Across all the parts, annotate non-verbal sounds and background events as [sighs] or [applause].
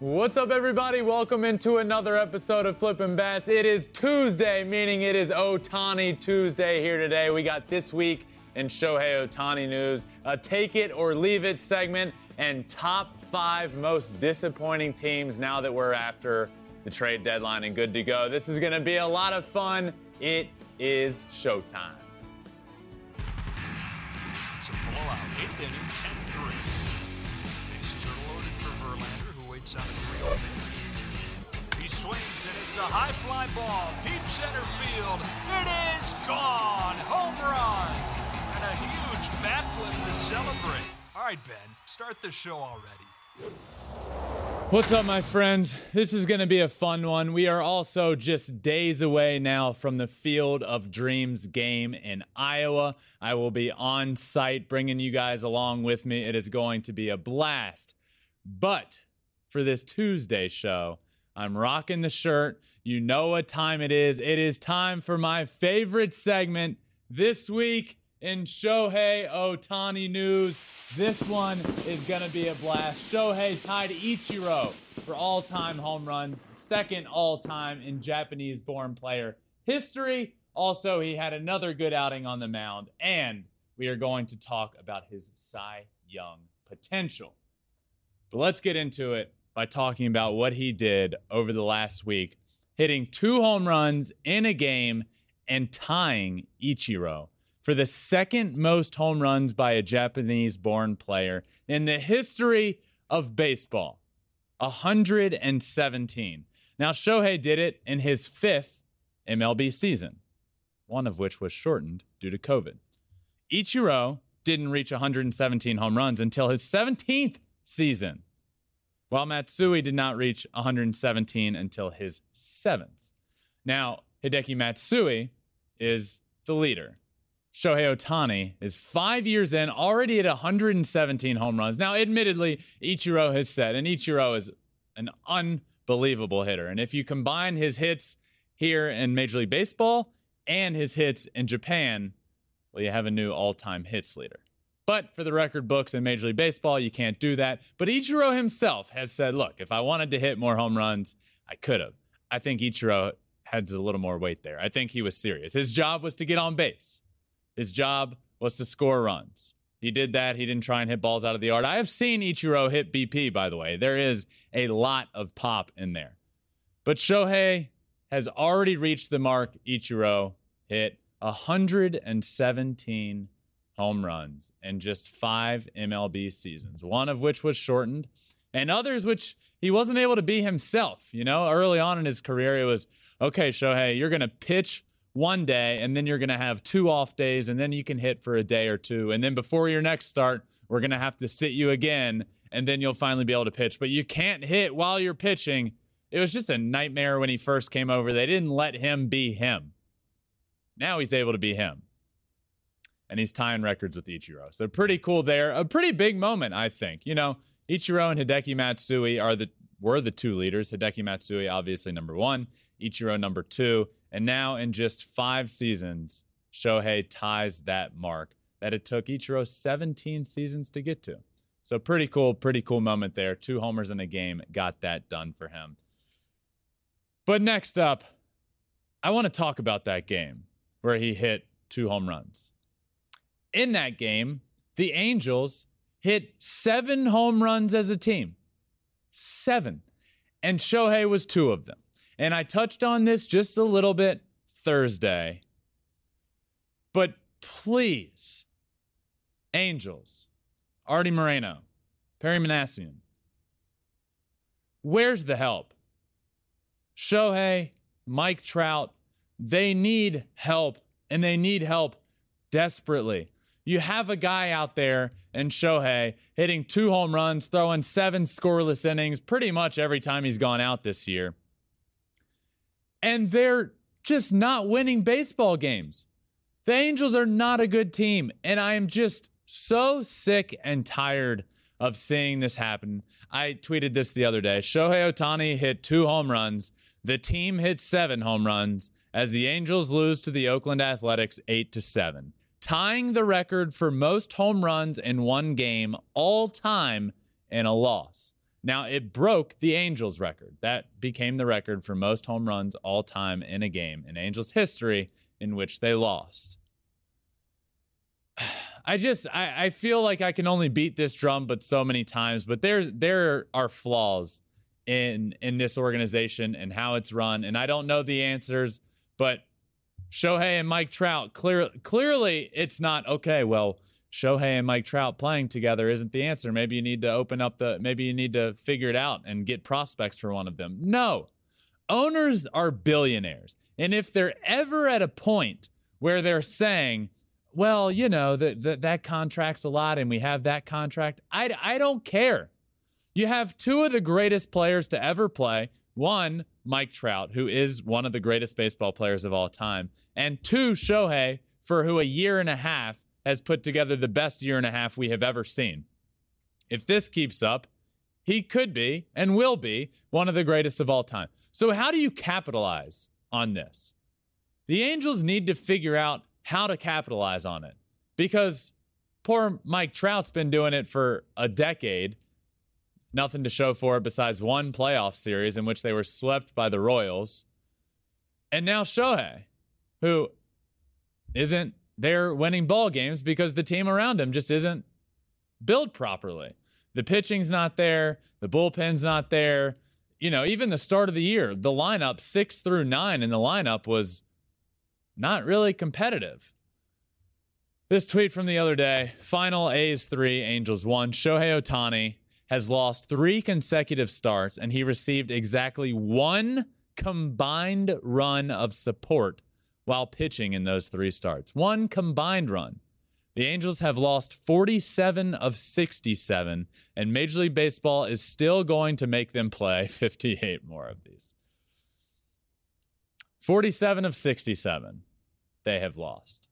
What's up, everybody? Welcome into another episode of Flippin' Bats. It is Tuesday, meaning it is Ohtani Tuesday here today. We got this week in Shohei Ohtani news, a take it or leave it segment, and top five most disappointing teams now that we're after the trade deadline and good to go. This is going to be a lot of fun. It is showtime. It's a blowout. Eighth inning, 10-3. 3 pitch. He swings, and it's a high fly ball, deep center field. It is gone! Home run! And a huge bat flip to celebrate. All right, Ben, start the show already. What's up, my friends? This is going to be a fun one. We are also just days away now from the Field of Dreams game in Iowa. I will be on site bringing you guys along with me. It is going to be a blast. But for this Tuesday show, I'm rocking the shirt. You know what time it is. It is time for my favorite segment this week in Shohei Ohtani news. This one is going to be a blast. Shohei tied Ichiro for all time home runs, second all time in Japanese born player history. Also, he had another good outing on the mound, and we are going to talk about his Cy Young potential. But let's get into it by talking about what he did over the last week, hitting two home runs in a game and tying Ichiro for the second most home runs by a Japanese born player in the history of baseball 117. Now, Shohei did it in his fifth MLB season, one of which was shortened due to COVID. Ichiro didn't reach 117 home runs until his 17th season, while Matsui did not reach 117 until his seventh. Now, Hideki Matsui is the leader. Shohei Ohtani is five years in, already at 117 home runs. Now, admittedly, Ichiro has said, and Ichiro is an unbelievable hitter. And if you combine his hits here in Major League Baseball and his hits in Japan, well, you have a new all time hits leader. But for the record books in Major League Baseball, you can't do that. But Ichiro himself has said, look, if I wanted to hit more home runs, I could have. I think Ichiro had a little more weight there. I think he was serious. His job was to get on base. His job was to score runs. He did that. He didn't try and hit balls out of the yard. I have seen Ichiro hit BP, by the way. There is a lot of pop in there. But Shohei has already reached the mark Ichiro hit 117 home runs in just five MLB seasons, one of which was shortened, and others which he wasn't able to be himself. You know, early on in his career, it was okay, Shohei, you're going to pitch one day and then you're going to have two off days and then you can hit for a day or two. And then before your next start we're going to have to sit you again and then you'll finally be able to pitch. But you can't hit while you're pitching. It was just a nightmare when he first came over. They didn't let him be him. Now he's able to be him and he's tying records with Ichiro so pretty cool there a pretty big moment I think you know Ichiro and Hideki Matsui are the were the two leaders. Hideki Matsui, obviously number one, Ichiro number two. And now in just five seasons, Shohei ties that mark that it took Ichiro 17 seasons to get to. So pretty cool, pretty cool moment there. Two homers in a game got that done for him. But next up, I want to talk about that game where he hit two home runs. In that game, the Angels hit seven home runs as a team seven. And Shohei was two of them. And I touched on this just a little bit Thursday. But please, Angels, Artie Moreno, Perry Minasian, where's the help? Shohei, Mike Trout, they need help and they need help desperately. You have a guy out there in Shohei hitting two home runs, throwing seven scoreless innings pretty much every time he's gone out this year. And they're just not winning baseball games. The Angels are not a good team. And I am just so sick and tired of seeing this happen. I tweeted this the other day. Shohei Ohtani hit two home runs. The team hit seven home runs as the Angels lose to the Oakland Athletics 8 to 7, tying the record for most home runs in one game all time in a loss. Now, it broke the Angels record. That became the record for most home runs all time in a game in Angels history in which they lost. [sighs] I just I, I feel like I can only beat this drum but so many times, but there's there are flaws in in this organization and how it's run. And I don't know the answers, but Shohei and Mike Trout clear clearly it's not okay. Well, Shohei and Mike Trout playing together isn't the answer. Maybe you need to open up the maybe you need to figure it out and get prospects for one of them. No. Owners are billionaires. And if they're ever at a point where they're saying, well, you know, that that that contract's a lot and we have that contract, I I don't care. You have two of the greatest players to ever play. One, Mike Trout, who is one of the greatest baseball players of all time, and two, Shohei, for who a year and a half has put together the best year and a half we have ever seen. If this keeps up, he could be and will be one of the greatest of all time. So, how do you capitalize on this? The Angels need to figure out how to capitalize on it because poor Mike Trout's been doing it for a decade nothing to show for it besides one playoff series in which they were swept by the Royals. And now Shohei, who isn't there winning ball games because the team around him just isn't built properly. The pitching's not there, the bullpen's not there. You know, even the start of the year, the lineup six through nine in the lineup was not really competitive. This tweet from the other day final A's three, Angels one. Shohei Ohtani has lost three consecutive starts, and he received exactly one combined run of support while pitching in those three starts. One combined run. The Angels have lost 47 of 67, and Major League Baseball is still going to make them play [laughs] 58 more of these. 47 of 67, they have lost.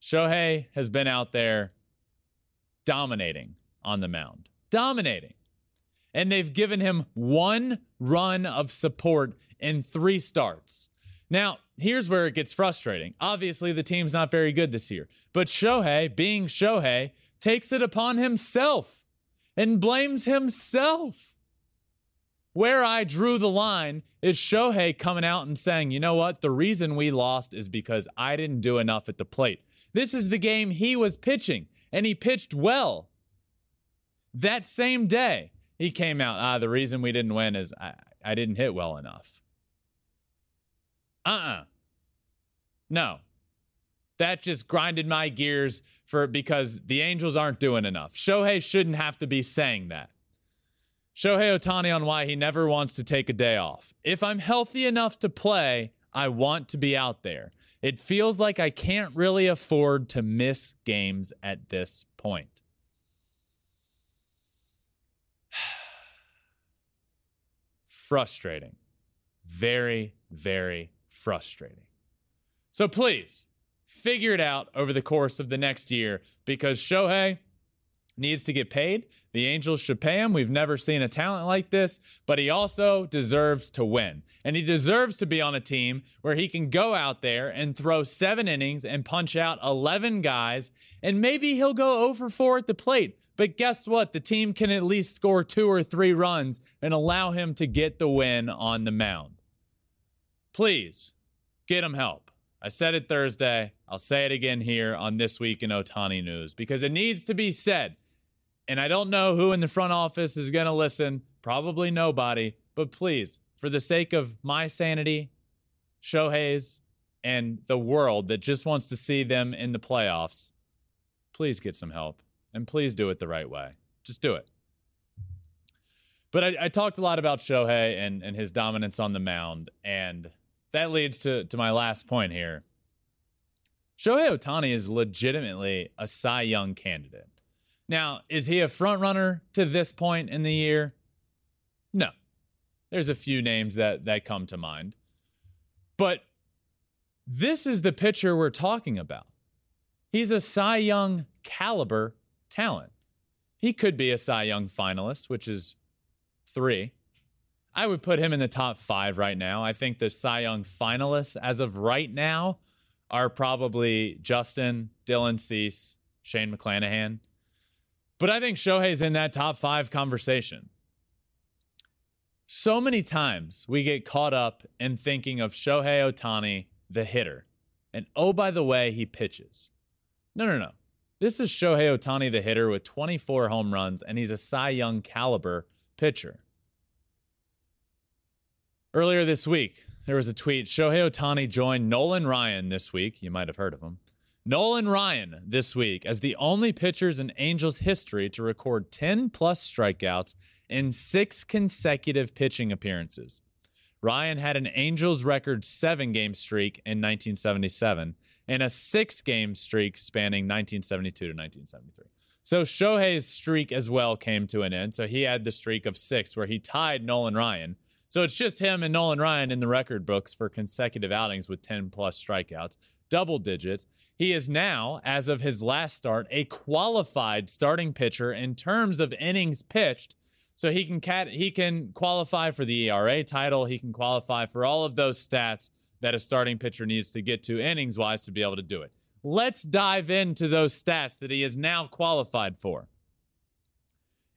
Shohei has been out there dominating on the mound dominating. And they've given him one run of support in three starts. Now, here's where it gets frustrating. Obviously, the team's not very good this year, but Shohei, being Shohei, takes it upon himself and blames himself. Where I drew the line is Shohei coming out and saying, you know what? The reason we lost is because I didn't do enough at the plate. This is the game he was pitching, and he pitched well. That same day, he came out. Ah, the reason we didn't win is I, I didn't hit well enough. Uh uh-uh. uh No. That just grinded my gears for because the Angels aren't doing enough. Shohei shouldn't have to be saying that. Shohei Ohtani on why he never wants to take a day off. If I'm healthy enough to play, I want to be out there. It feels like I can't really afford to miss games at this point. Frustrating. Very, very frustrating. So please figure it out over the course of the next year because Shohei needs to get paid. The Angels should pay him. We've never seen a talent like this, but he also deserves to win. And he deserves to be on a team where he can go out there and throw seven innings and punch out 11 guys, and maybe he'll go over 4 at the plate. But guess what? The team can at least score two or three runs and allow him to get the win on the mound. Please get him help. I said it Thursday. I'll say it again here on This Week in Ohtani News because it needs to be said. And I don't know who in the front office is going to listen. Probably nobody. But please, for the sake of my sanity, Shohei's, and the world that just wants to see them in the playoffs, please get some help and please do it the right way. Just do it. But I, I, talked a lot about Shohei and, and his dominance on the mound, and that leads to, to my last point here. Shohei Ohtani is legitimately a Cy Young candidate. Now, is he a front runner to this point in the year? No. There's a few names that that come to mind. But this is the pitcher we're talking about. He's a Cy Young caliber talent. He could be a Cy Young finalist, which is three. I would put him in the top five right now. I think the Cy Young finalists, as of right now, are probably Justin, Dylan Cease, Shane McClanahan. But I think Shohei's in that top five conversation. So many times we get caught up in thinking of Shohei Ohtani, the hitter. And oh, by the way, he pitches. No, no, no. This is Shohei Ohtani, the hitter, with 24 home runs, and he's a Cy Young caliber pitcher. Earlier this week, there was a tweet Shohei Ohtani joined Nolan Ryan this week. You might have heard of him. Nolan Ryan this week as the only pitchers in Angels history to record 10 plus strikeouts in six consecutive pitching appearances. Ryan had an Angels record seven game streak in 1977 and a six game streak spanning 1972 to 1973. So Shohei's streak as well came to an end. So he had the streak of six where he tied Nolan Ryan. So it's just him and Nolan Ryan in the record books for consecutive outings with 10 plus strikeouts, double digits. He is now, as of his last start, a qualified starting pitcher in terms of innings pitched so he can cat he can qualify for the ERA title. He can qualify for all of those stats that a starting pitcher needs to get to innings wise to be able to do it. Let's dive into those stats that he is now qualified for.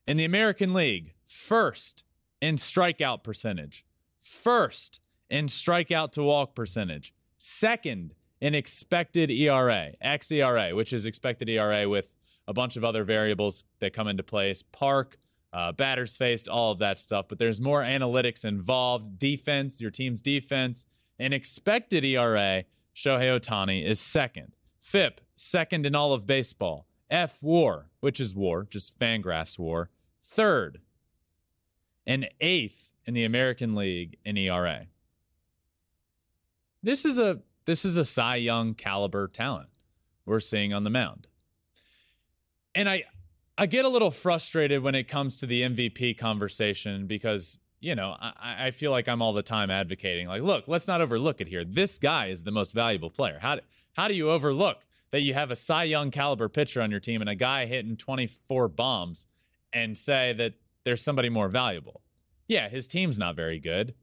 In the American League, first in strikeout percentage, first in strikeout to walk percentage, second in expected ERA, xERA, which is expected ERA with a bunch of other variables that come into place, park, uh, batters faced, all of that stuff. But there's more analytics involved. Defense, your team's defense, and expected ERA. Shohei Ohtani is second. FIP, second in all of baseball. F WAR, which is WAR, just Fangraphs WAR, third, and eighth in the American League in ERA. This is a this is a Cy Young caliber talent we're seeing on the mound. And I I get a little frustrated when it comes to the MVP conversation because, you know, I, I, feel like I'm all the time advocating, like, look, let's not overlook it here. This guy is the most valuable player. How do, how do you overlook that you have a Cy Young caliber pitcher on your team and a guy hitting 24 bombs and say that there's somebody more valuable? Yeah, his team's not very good.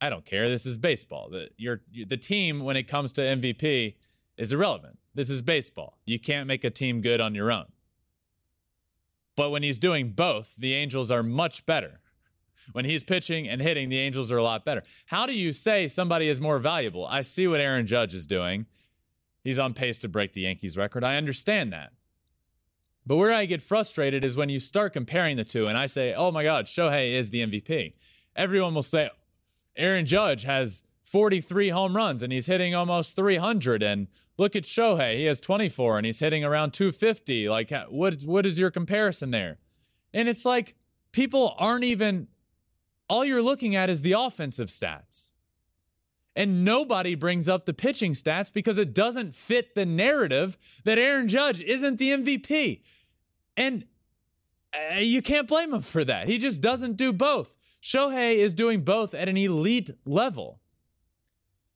I don't care. This is baseball. The, your, the team, when it comes to MVP, is irrelevant. This is baseball. You can't make a team good on your own. But when he's doing both, the Angels are much better. When he's pitching and hitting, the Angels are a lot better. How do you say somebody is more valuable? I see what Aaron Judge is doing. He's on pace to break the Yankees record. I understand that. But where I get frustrated is when you start comparing the two and I say, oh my God, Shohei is the MVP. Everyone will say, Aaron Judge has 43 home runs and he's hitting almost 300. And look at Shohei. He has 24 and he's hitting around 250. Like, what, what is your comparison there? And it's like people aren't even, all you're looking at is the offensive stats. And nobody brings up the pitching stats because it doesn't fit the narrative that Aaron Judge isn't the MVP. And uh, you can't blame him for that. He just doesn't do both. Shohei is doing both at an elite level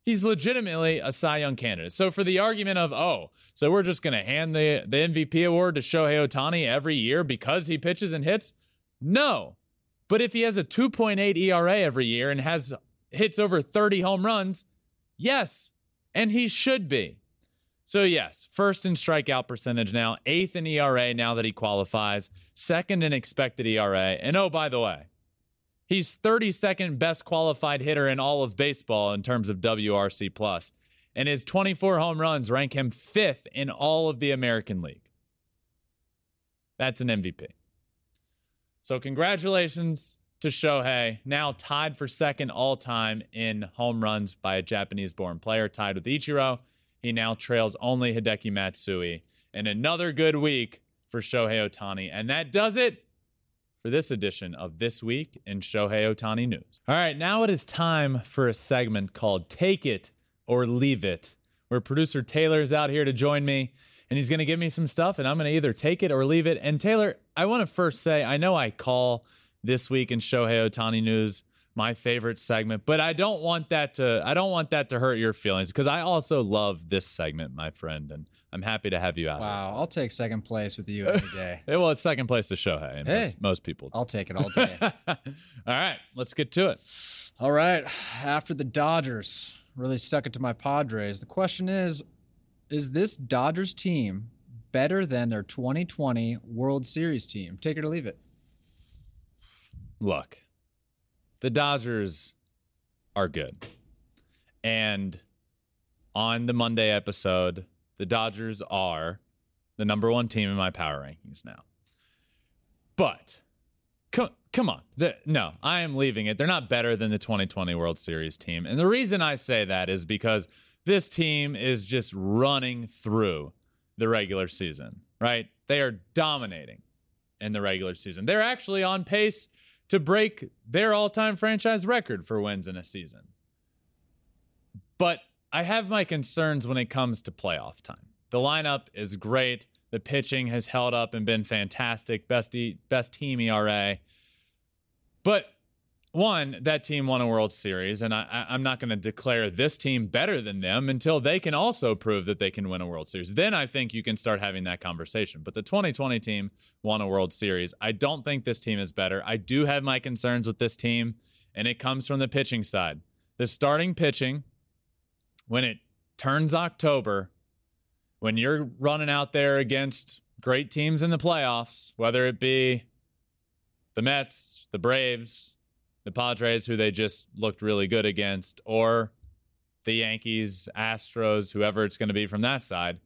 he's legitimately a Cy Young candidate. So for the argument of, oh, so we're just going to hand the, the MVP award to Shohei Ohtani every year because he pitches and hits? No. But if he has a 2.8 ERA every year and has hits over 30 home runs, yes. And he should be. So, yes, first in strikeout percentage now, eighth in ERA now that he qualifies, second in expected ERA. And oh, by the way, He's 32nd best qualified hitter in all of baseball in terms of WRC plus, and his 24 home runs rank him fifth in all of the American League. That's an MVP. So congratulations to Shohei, now tied for second all time in home runs by a Japanese-born player, tied with Ichiro. He now trails only Hideki Matsui. And another good week for Shohei Ohtani. And that does it for this edition of This Week in Shohei Ohtani News. All right, now it is time for a segment called Take It or Leave It, where producer Taylor is out here to join me and he's going to give me some stuff and I'm going to either take it or leave it. And Taylor, I want to first say I know I call this week in Shohei Ohtani news my favorite segment, but I don't want that to I don't want that to hurt your feelings because I also love this segment, my friend, and I'm happy to have you out. Wow, I'll take second place with you any day. [laughs] well, it's second place to Shohei. And Hey. most, most people. do. I'll take it all [laughs] day. all right, let's get to it. all right, after the Dodgers really stuck it to my Padres, the question is is this Dodgers team better than their 2020 World Series team? Take it or leave it. Look, the Dodgers are good. And on the Monday episode, the Dodgers are the number one team in my power rankings now. But come, come on. The, no, I am leaving it. They're not better than the 2020 World Series team. And the reason I say that is because this team is just running through the regular season, right? They are dominating in the regular season. They're actually on pace to break their all time franchise record for wins in a season. But I have my concerns when it comes to playoff time. The lineup is great. The pitching has held up and been fantastic. Best, e- best team ERA. But one, that team won a World Series, and I, I'm not going to declare this team better than them until they can also prove that they can win a World Series. Then I think you can start having that conversation. But the 2020 team won a World Series. I don't think this team is better. I do have my concerns with this team, and it comes from the pitching side. The starting pitching, when it turns October, when you're running out there against great teams in the playoffs, whether it be the Mets, the Braves, the Padres, who they just looked really good against, or the Yankees, Astros, whoever it's going to be from that side.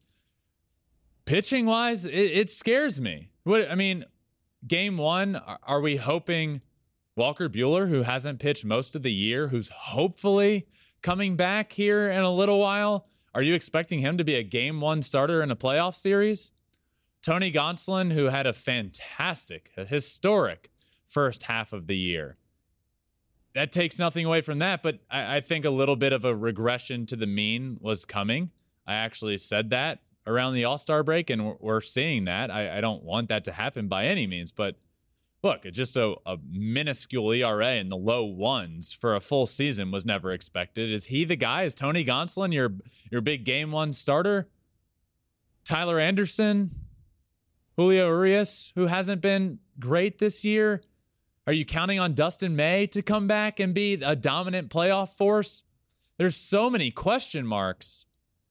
Pitching wise, it, it scares me. What I mean, game one, are, we hoping Walker Buehler, who hasn't pitched most of the year, who's hopefully coming back here in a little while, are you expecting him to be a game one starter in a playoff series? Tony Gonsolin, who had a fantastic, a historic first half of the year. That takes nothing away from that, but I, I think a little bit of a regression to the mean was coming. I actually said that around the All Star break, and we're, seeing that. I, I don't want that to happen by any means, but look, it's just a, a minuscule ERA in the low ones for a full season was never expected. Is he the guy? Is Tony Gonsolin your your big game one starter? Tyler Anderson, Julio Urias, who hasn't been great this year. Are you counting on Dustin May to come back and be a dominant playoff force? There's so many question marks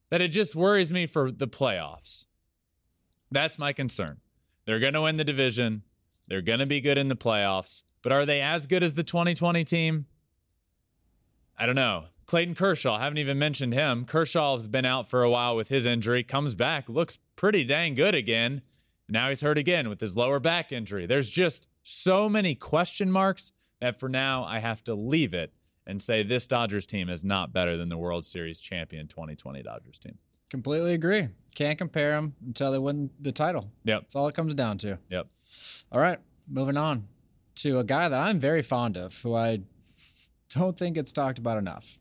that it just worries me for the playoffs. That's my concern. They're going to win the division. They're going to be good in the playoffs, but are they as good as the 2020 team? I don't know. Clayton Kershaw, I haven't even mentioned him. Kershaw has been out for a while with his injury, comes back, looks pretty dang good again. Now he's hurt again with his lower back injury. There's just so many question marks that for now I have to leave it and say this Dodgers team is not better than the World Series champion 2020 Dodgers team. Completely agree. Can't compare them until they win the title. Yep. That's all it comes down to. Yep. All right, moving on to a guy that I'm very fond of, who I don't think gets talked about enough.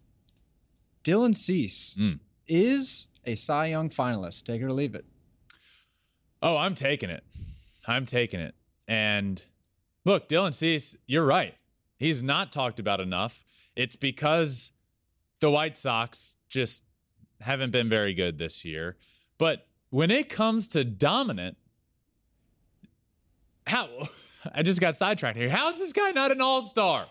Dylan Cease Mm. is a Cy Young finalist. Take it or leave it. Oh, I'm taking it. I'm taking it. And look, Dylan Cease, you're right. He's not talked about enough. It's because the White Sox just haven't been very good this year. But when it comes to dominant, how [laughs] I just got sidetracked here. How is this guy not an all-star?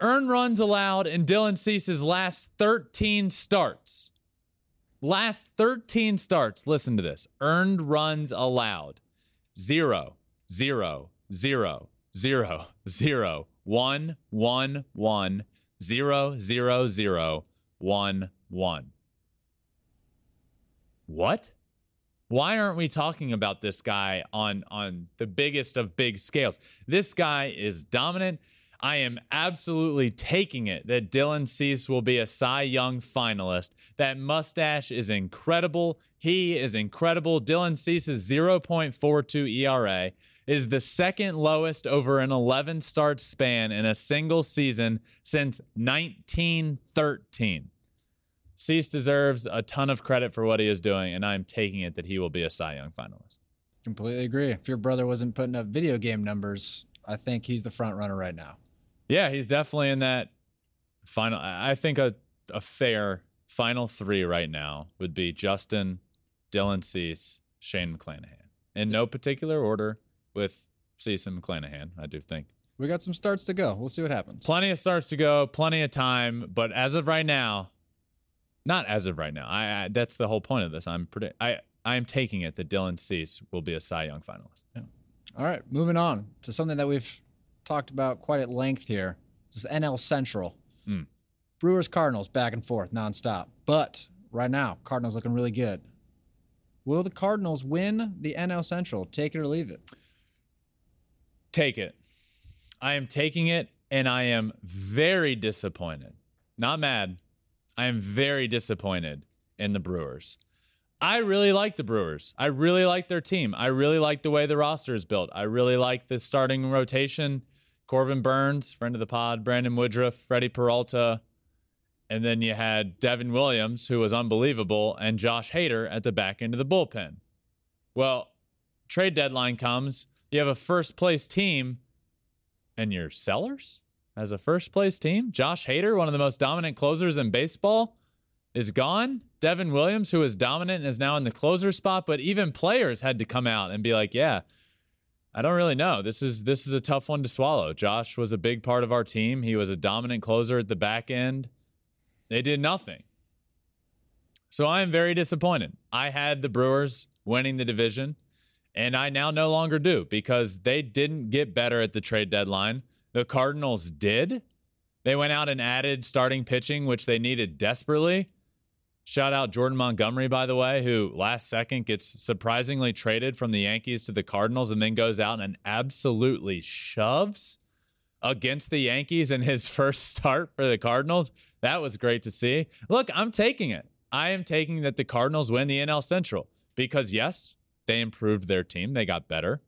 Earned runs allowed in Dylan Cease's last 13 starts. Last 13 starts, listen to this. Earned runs allowed. Zero, zero, zero, zero, zero, one, one, one, zero, zero, zero, one, one. What? Why aren't we talking about this guy on on the biggest of big scales? This guy is dominant. I am absolutely taking it that Dylan Cease will be a Cy Young finalist. That mustache is incredible. He is incredible. Dylan Cease's 0.42 ERA is the second lowest over an 11 start span in a single season since 1913. Cease deserves a ton of credit for what he is doing, and I'm taking it that he will be a Cy Young finalist. Completely agree. If Verlander wasn't putting up video game numbers, I think he's the front runner right now. Yeah, he's definitely in that final. I think a, a fair final three right now would be Justin, Dylan Cease, Shane McClanahan. In no particular order with Cease and McClanahan, I do think. We got some starts to go. We'll see what happens. Plenty of starts to go, plenty of time, but as of right now, not as of right now. I, I that's the whole point of this. I'm pretty I I am taking it that Dylan Cease will be a Cy Young finalist. Yeah. All right, moving on to something that we've talked about quite at length here. This is NL Central. Mm. Brewers Cardinals back and forth nonstop. But right now, Cardinals looking really good. Will the Cardinals win the NL Central? Take it or leave it? Take it. I am taking it and I am very disappointed. Not mad. I am very disappointed in the Brewers. I really like the Brewers. I really like their team. I really like the way the roster is built. I really like the starting rotation. Corbin Burnes, friend of the pod, Brandon Woodruff, Freddie Peralta, and then you had Devin Williams, who was unbelievable, and Josh Hader at the back end of the bullpen. Well, trade deadline comes. You have a first place team, and you're sellers as a first place team. Josh Hader, one of the most dominant closers in baseball, is gone. Devin Williams, who is dominant is now in the closer spot, but even players had to come out and be like, yeah, I don't really know. This is this is a tough one to swallow. Josh was a big part of our team. He was a dominant closer at the back end. They did nothing. So I am very disappointed. I had the Brewers winning the division, and I now no longer do because they didn't get better at the trade deadline. The Cardinals did. They went out and added starting pitching, which they needed desperately. Shout out Jordan Montgomery, by the way, who last second gets surprisingly traded from the Yankees to the Cardinals and then goes out and absolutely shoves against the Yankees in his [laughs] first start for the Cardinals. That was great to see. Look, I'm taking it. I am taking that the Cardinals win the NL Central because, yes, they improved their team, they got better,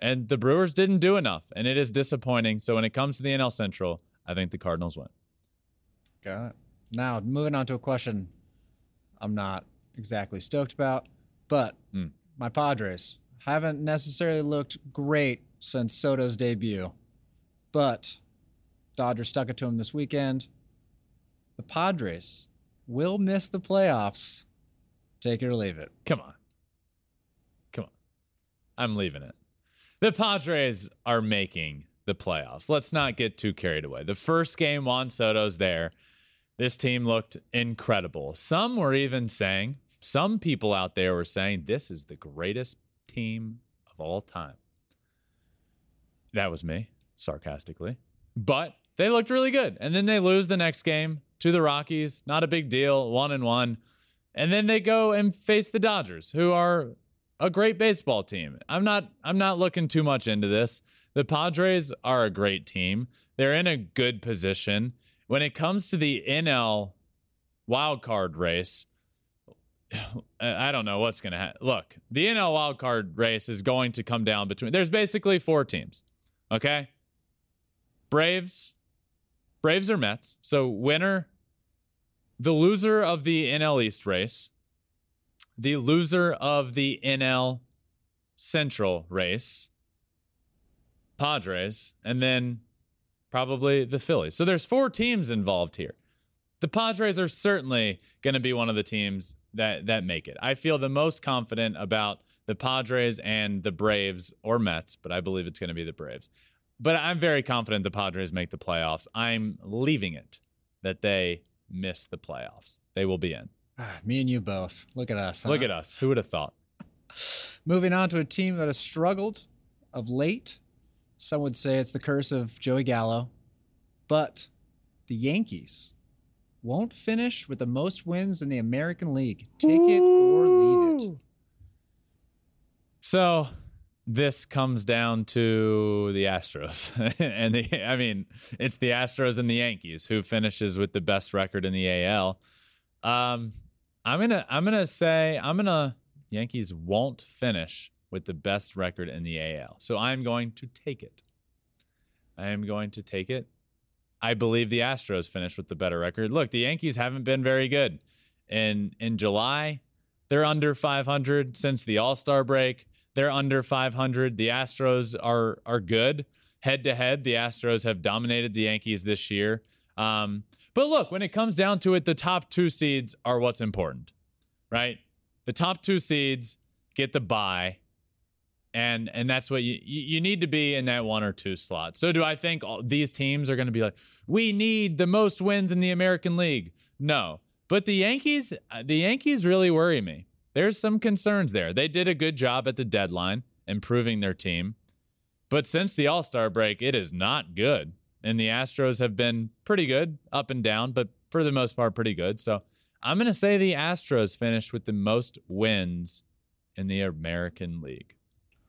and the Brewers didn't do enough, and it is disappointing. So when it comes to the NL Central, I think the Cardinals win. Got it. Now, moving on to a question I'm not exactly stoked about, but mm. my Padres haven't necessarily looked great since Soto's debut. But Dodgers stuck it to him this weekend. The Padres will miss the playoffs. Take it or leave it. Come on. Come on. I'm leaving it. The Padres are making the playoffs. Let's not get too carried away. The first game, Juan Soto's there. This team looked incredible. Some were even saying, some people out there were saying, this is the greatest team of all time. That was me sarcastically. But they looked really good. And then they lose the next game to the Rockies. Not a big deal, one and one. And then they go and face the Dodgers, who are a great baseball team. I'm not I'm not looking too much into this. The Padres are a great team. They're in a good position. When it comes to the NL wild card race, [sighs] I don't know what's going to happen. Look, the NL wild card race is going to come down between. There's basically four teams. Okay? Braves, Braves or Mets. So winner, the loser of the NL East race, the loser of the NL Central race, Padres, and then probably the Phillies. So there's four teams involved here. The Padres are certainly going to be one of the teams that that make it. I feel the most confident about the Padres and the Braves or Mets, but I believe it's going to be the Braves. But I'm very confident the Padres make the playoffs. I'm leaving it that they miss the playoffs. They will be in. Ah, me and you both. Look at us. Huh? Look at us. Who would have thought? Moving on to a team that has struggled of late. Some would say it's the curse of Joey Gallo, but the Yankees won't finish with the most wins in the American League. Take it or leave it. So this comes down to the Astros. [laughs] and the I mean, it's the Astros and the Yankees who finishes with the best record in the AL. Um, I'm going to I'm going to say I'm going to Yankees won't finish with the best record in the AL. So I'm going to take it. I am going to take it. I believe the Astros finish with the better record. Look, the Yankees haven't been very good. in in July. They're under 500 since the All Star break. They're under 500. The Astros are are good head to head. The Astros have dominated the Yankees this year. Um, but look, when it comes down to it, the top two seeds are what's important, right? The top two seeds get the bye, and and that's what you you need to be in that one or two slot. So do I think all, these teams are going to be like, we need the most wins in the American League? No, but the Yankees, uh, the Yankees really worry me. There's some concerns there. They did a good job at the deadline improving their team. But since the All Star break, it is not good. And the Astros have been pretty good, up and down, but for the most part, pretty good. So I'm going to say the Astros finished with the most wins in the American League.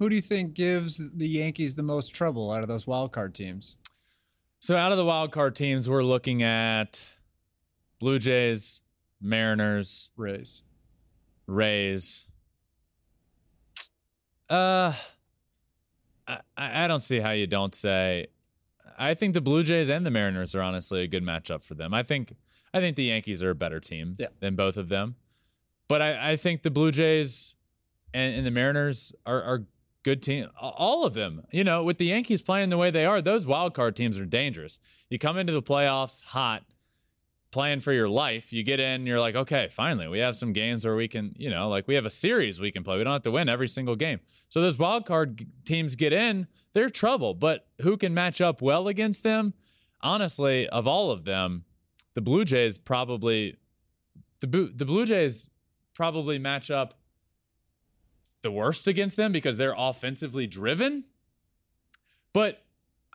Who do you think gives the Yankees the most trouble out of those wild card teams? So out of the wild card teams, we're looking at Blue Jays, Mariners, Rays. Rays. Uh, I, I don't see how you don't say. I think the Blue Jays and the Mariners are honestly a good matchup for them. I think I think the Yankees are a better team yeah. than both of them, but I, I think the Blue Jays and, and the Mariners are, are good team. All of them, you know, with the Yankees playing the way they are, those wild card teams are dangerous. You come into the playoffs hot playing for your life, you get in, you're like, okay, finally, we have some games where we can, you know, like we have a series we can play. We don't have to win every single game. So those wild card teams get in, they're trouble. But who can match up well against them? Honestly, of all of them, the Blue Jays probably the the Blue Jays probably match up the worst against them because they're offensively driven. But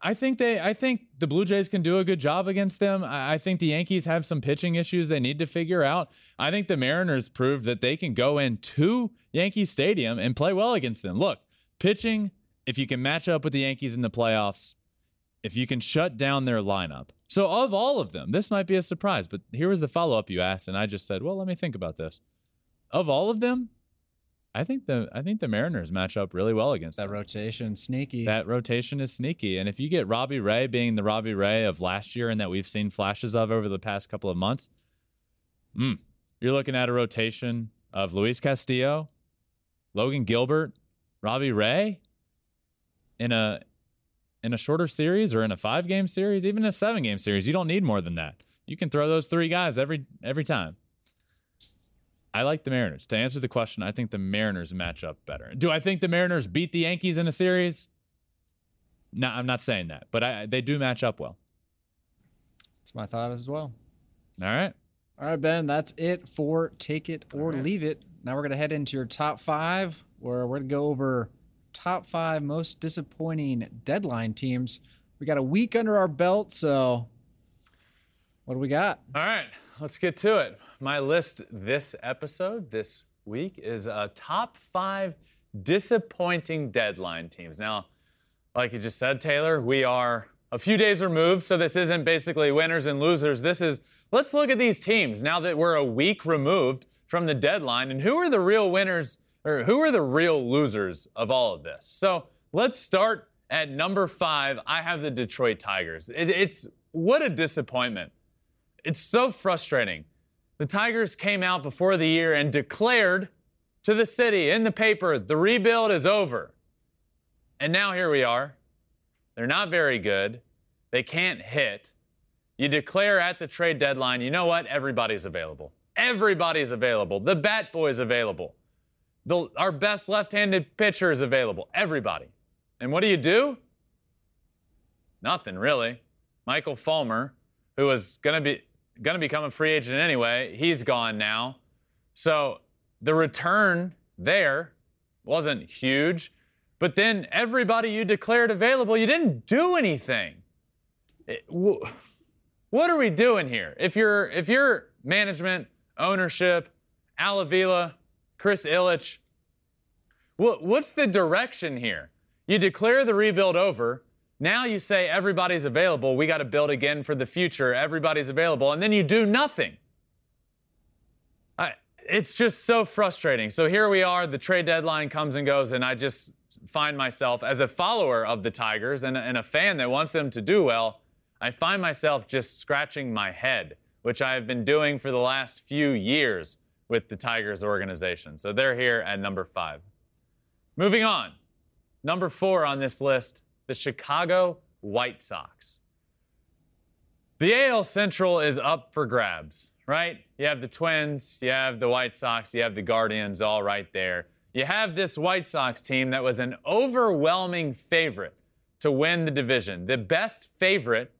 I think they I think the Blue Jays can do a good job against them. I think the Yankees have some pitching issues they need to figure out. I think the Mariners proved that they can go into Yankee Stadium and play well against them. Look, pitching, if you can match up with the Yankees in the playoffs, if you can shut down their lineup. So of all of them, this might be a surprise, but here was the follow-up you asked and I just said, "Well, let me think about this." Of all of them, I think the I think the Mariners match up really well against that them. rotation. Sneaky. That rotation is sneaky, and if you get Robbie Ray being the Robbie Ray of last year and that we've seen flashes of over the past couple of months, mm, you're looking at a rotation of Luis Castillo, Logan Gilbert, Robbie Ray in a in a shorter series or in a five game series, even a seven game series. You don't need more than that. You can throw those three guys every every time. I like the Mariners. To answer the question, I think the Mariners match up better. Do I think the Mariners beat the Yankees in a series? No, I'm not saying that, but I, they do match up well. That's my thought as well. All right. All right, Ben, that's it for Take It or right. Leave It. Now we're going to head into your top five, where we're going to go over top five most disappointing deadline teams. We got a week under our belt, so what do we got? All right, let's get to it my list this episode, this week, is a top five disappointing deadline teams. Now, like you just said, Taylor, we are a few days removed, so this isn't basically winners and losers. This is let's look at these teams now that we're a week removed from the deadline and who are the real winners or who are the real losers of all of this. So let's start at number five. I have the Detroit Tigers. It, it's what a disappointment. It's so frustrating the Tigers came out before the year and declared to the city in the paper the rebuild is over. And now here we are. They're not very good. They can't hit. You declare at the trade deadline, you know what? Everybody's available. Everybody's available. The Bat Boy's available. The, our best left handed pitcher is available. Everybody. And what do you do? Nothing, really. Michael Fulmer, who was going to be going to become a free agent anyway. He's gone now. So the return there wasn't huge. But then everybody you declared available, you didn't do anything. It, what are we doing here? If you're if you're management, ownership, Al Avila, Chris Ilitch, what, what's the direction here? You declare the rebuild over, now you say everybody's available. We got to build again for the future. Everybody's available. And then you do nothing. I, it's just so frustrating. So here we are. The trade deadline comes and goes. And I just find myself, as a follower of the Tigers and, and a fan that wants them to do well, I find myself just scratching my head which I have been doing for the last few years with the Tigers organization. So they're here at number five. Moving on. Number four on this list, the Chicago White Sox. The AL Central is up for grabs, right? You have the Twins, you have the White Sox, you have the Guardians all right there. You have this White Sox team that was an overwhelming favorite to win the division. The best favorite,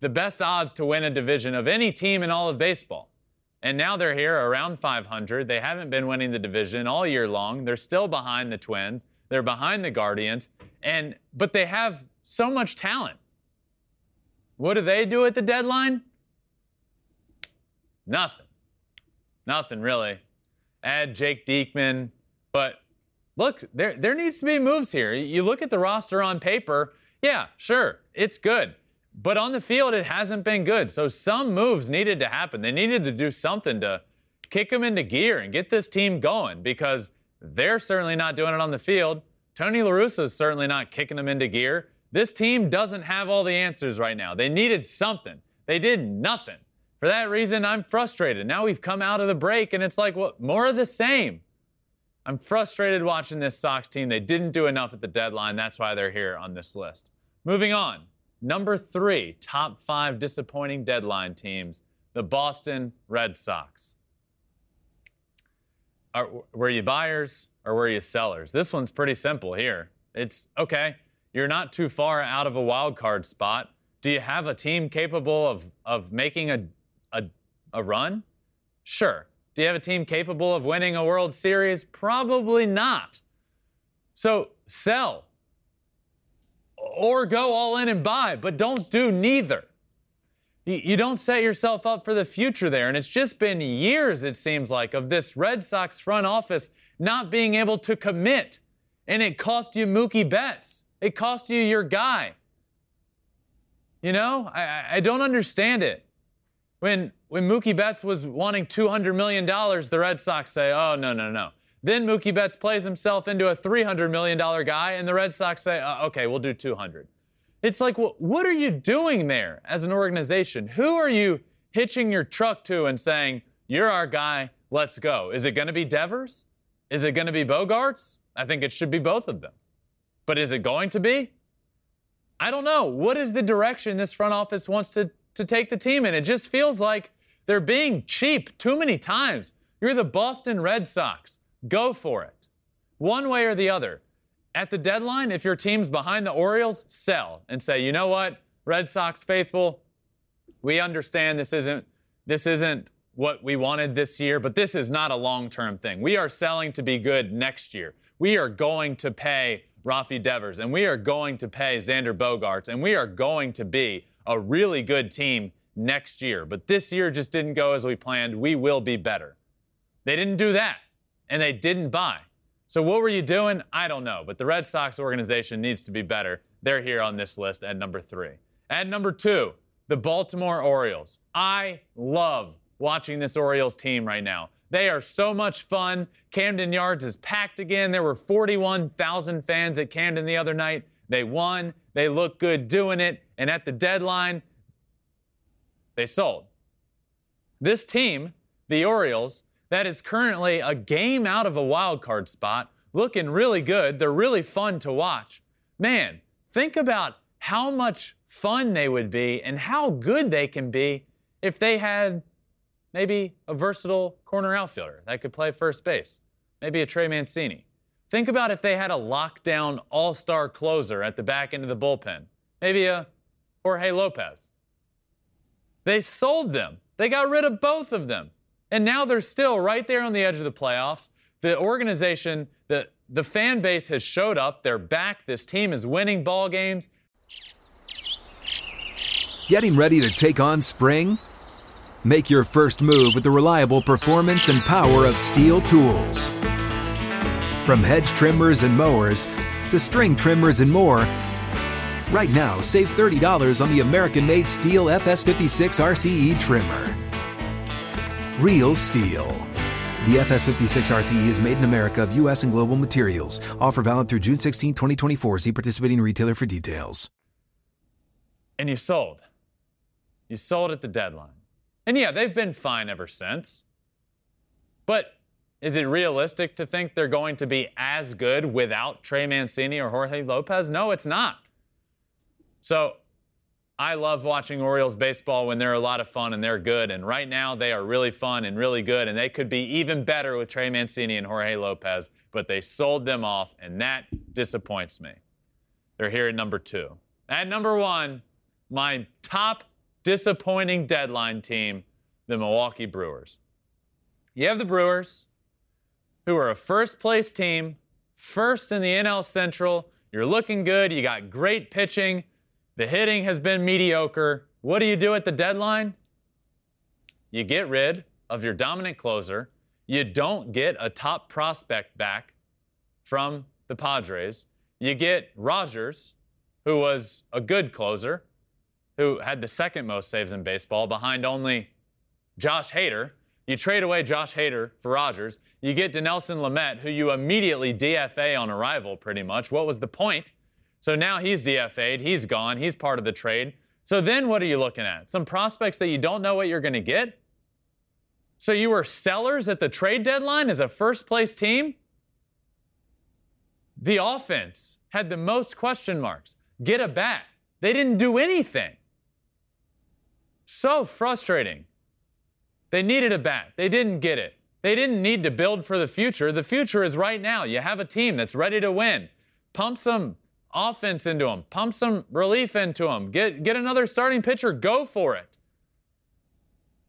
the best odds to win a division of any team in all of baseball. And now they're here around 500. They haven't been winning the division all year long. They're still behind the Twins. They're behind the Guardians. And but they have so much talent. What do they do at the deadline? Nothing. Nothing really. Add Jake Diekman, but look, there there needs to be moves here. You look at the roster on paper, yeah, sure, it's good. But on the field, it hasn't been good. So some moves needed to happen. They needed to do something to kick them into gear and get this team going because they're certainly not doing it on the field. Tony La Russa is certainly not kicking them into gear. This team doesn't have all the answers right now. They needed something. They did nothing. For that reason, I'm frustrated. Now we've come out of the break and it's like, what, more of the same. I'm frustrated watching this Sox team. They didn't do enough at the deadline. That's why they're here on this list. Moving on. Number three, top five disappointing deadline teams, the Boston Red Sox. Are, were you buyers or were you sellers? This one's pretty simple here. It's okay, you're not too far out of a wild card spot. Do you have a team capable of, of making a, a, a run? Sure. Do you have a team capable of winning a World Series? Probably not. So sell or go all in and buy, but don't do neither. You don't set yourself up for the future there. And it's just been years, it seems like, of this Red Sox front office not being able to commit. And it cost you Mookie Betts. It cost you your guy. You know, I, I don't understand it. When when Mookie Betts was wanting $200 million, the Red Sox say, oh, no, no, no. Then Mookie Betts plays himself into a $300 million guy, and the Red Sox say, uh, okay, we'll do 200. It's like, well, what are you doing there as an organization? Who are you hitching your truck to and saying, you're our guy, let's go? Is it going to be Devers? Is it going to be Bogaerts? I think it should be both of them. But is it going to be? I don't know. What is the direction this front office wants to, to take the team in? It just feels like they're being cheap too many times. You're the Boston Red Sox. Go for it. One way or the other. At the deadline, if your team's behind the Orioles, sell and say, you know what, Red Sox faithful, we understand this isn't this isn't what we wanted this year, but this is not a long-term thing. We are selling to be good next year. We are going to pay Rafi Devers, and we are going to pay Xander Bogaerts and we are going to be a really good team next year. But this year just didn't go as we planned. We will be better. They didn't do that and they didn't buy. So what were you doing? I don't know. But the Red Sox organization needs to be better. They're here on this list at number three. At number two, the Baltimore Orioles. I love watching this Orioles team right now. They are so much fun. Camden Yards is packed again. There were 41,000 fans at Camden the other night. They won. They look good doing it. And at the deadline, they sold. This team, the Orioles, that is currently a game out of a wild card spot, looking really good. They're really fun to watch. Man, think about how much fun they would be and how good they can be if they had maybe a versatile corner outfielder that could play first base, maybe a Trey Mancini. Think about if they had a lockdown all star closer at the back end of the bullpen, maybe a Jorge Lopez. They sold them, they got rid of both of them. And now they're still right there on the edge of the playoffs. The organization, the, the fan base has showed up. They're back. This team is winning ball games. Getting ready to take on spring? Make your first move with the reliable performance and power of STIHL tools. From hedge trimmers and mowers to string trimmers and more, right now save $30 on the American made STIHL FS56 RCE trimmer real STIHL. The FS56 RCE is made in America of U.S. and global materials. Offer valid through June 16, 2024. See participating retailer for details. And you sold. You sold at the deadline. And yeah, they've been fine ever since. But is it realistic to think they're going to be as good without Trey Mancini or Jorge Lopez? No, it's not. So I love watching Orioles baseball when they're a lot of fun and they're good. And right now they are really fun and really good. And they could be even better with Trey Mancini and Jorge Lopez, but they sold them off, and that disappoints me. They're here at number two. At number one, my top disappointing deadline team, the Milwaukee Brewers. You have the Brewers, who are a first place team, first in the NL Central. You're looking good. You got great pitching. The hitting has been mediocre. What do you do at the deadline? You get rid of your dominant closer. You don't get a top prospect back from the Padres. You get Rogers, who was a good closer, who had the second most saves in baseball behind only Josh Hader. You trade away Josh Hader for Rogers. You get Dinelson Lamet, who you immediately DFA on arrival, pretty much. What was the point? So now he's DFA'd. He's gone. He's part of the trade. So then what are you looking at? Some prospects that you don't know what you're going to get? So you were sellers at the trade deadline as a first place team? The offense had the most question marks. Get a bat. They didn't do anything. So frustrating. They needed a bat. They didn't get it. They didn't need to build for the future. The future is right now. You have a team that's ready to win. Pump some offense into them. Pump some relief into them. Get get another starting pitcher. Go for it.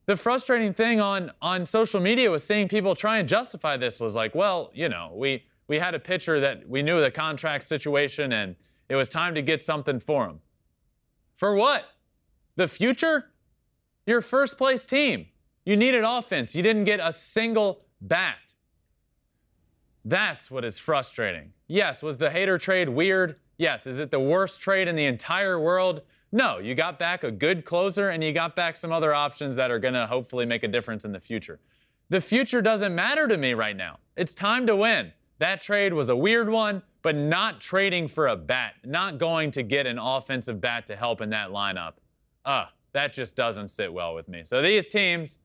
The frustrating thing on on social media was seeing people try and justify this was like, well, you know, we we had a pitcher that we knew the contract situation and it was time to get something for him. For what? The future? Your first place team. You needed offense. You didn't get a single bat. That's what is frustrating. Yes, was the Hader trade weird? Yes. Is it the worst trade in the entire world? No. You got back a good closer and you got back some other options that are going to hopefully make a difference in the future. The future doesn't matter to me right now. It's time to win. That trade was a weird one, but not trading for a bat, not going to get an offensive bat to help in that lineup. Uh, that just doesn't sit well with me. So these teams,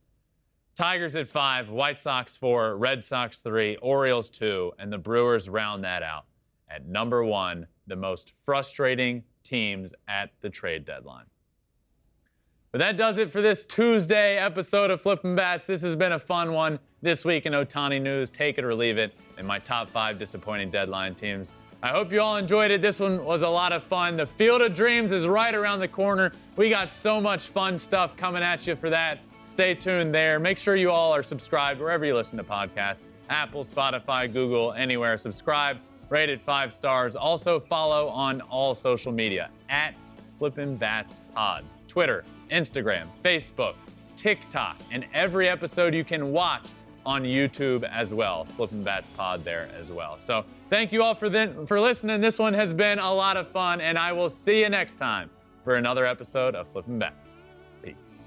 Tigers at five, White Sox four, Red Sox three, Orioles two, and the Brewers round that out at number one, the most frustrating teams at the trade deadline. But that does it for this Tuesday episode of Flippin' Bats. This has been a fun one this week in Ohtani news. Take it or leave it in my top five disappointing deadline teams. I hope you all enjoyed it. This one was a lot of fun. The Field of Dreams is right around the corner. We got so much fun stuff coming at you for that. Stay tuned there. Make sure you all are subscribed wherever you listen to podcasts Apple, Spotify, Google, anywhere. Subscribe, rate it five stars. Also, follow on all social media at Flippin' Bats Pod. Twitter, Instagram, Facebook, TikTok, and every episode you can watch on YouTube as well. Flippin' Bats Pod there as well. So thank you all for, for listening. This one has been a lot of fun, and I will see you next time for another episode of Flippin' Bats. Peace.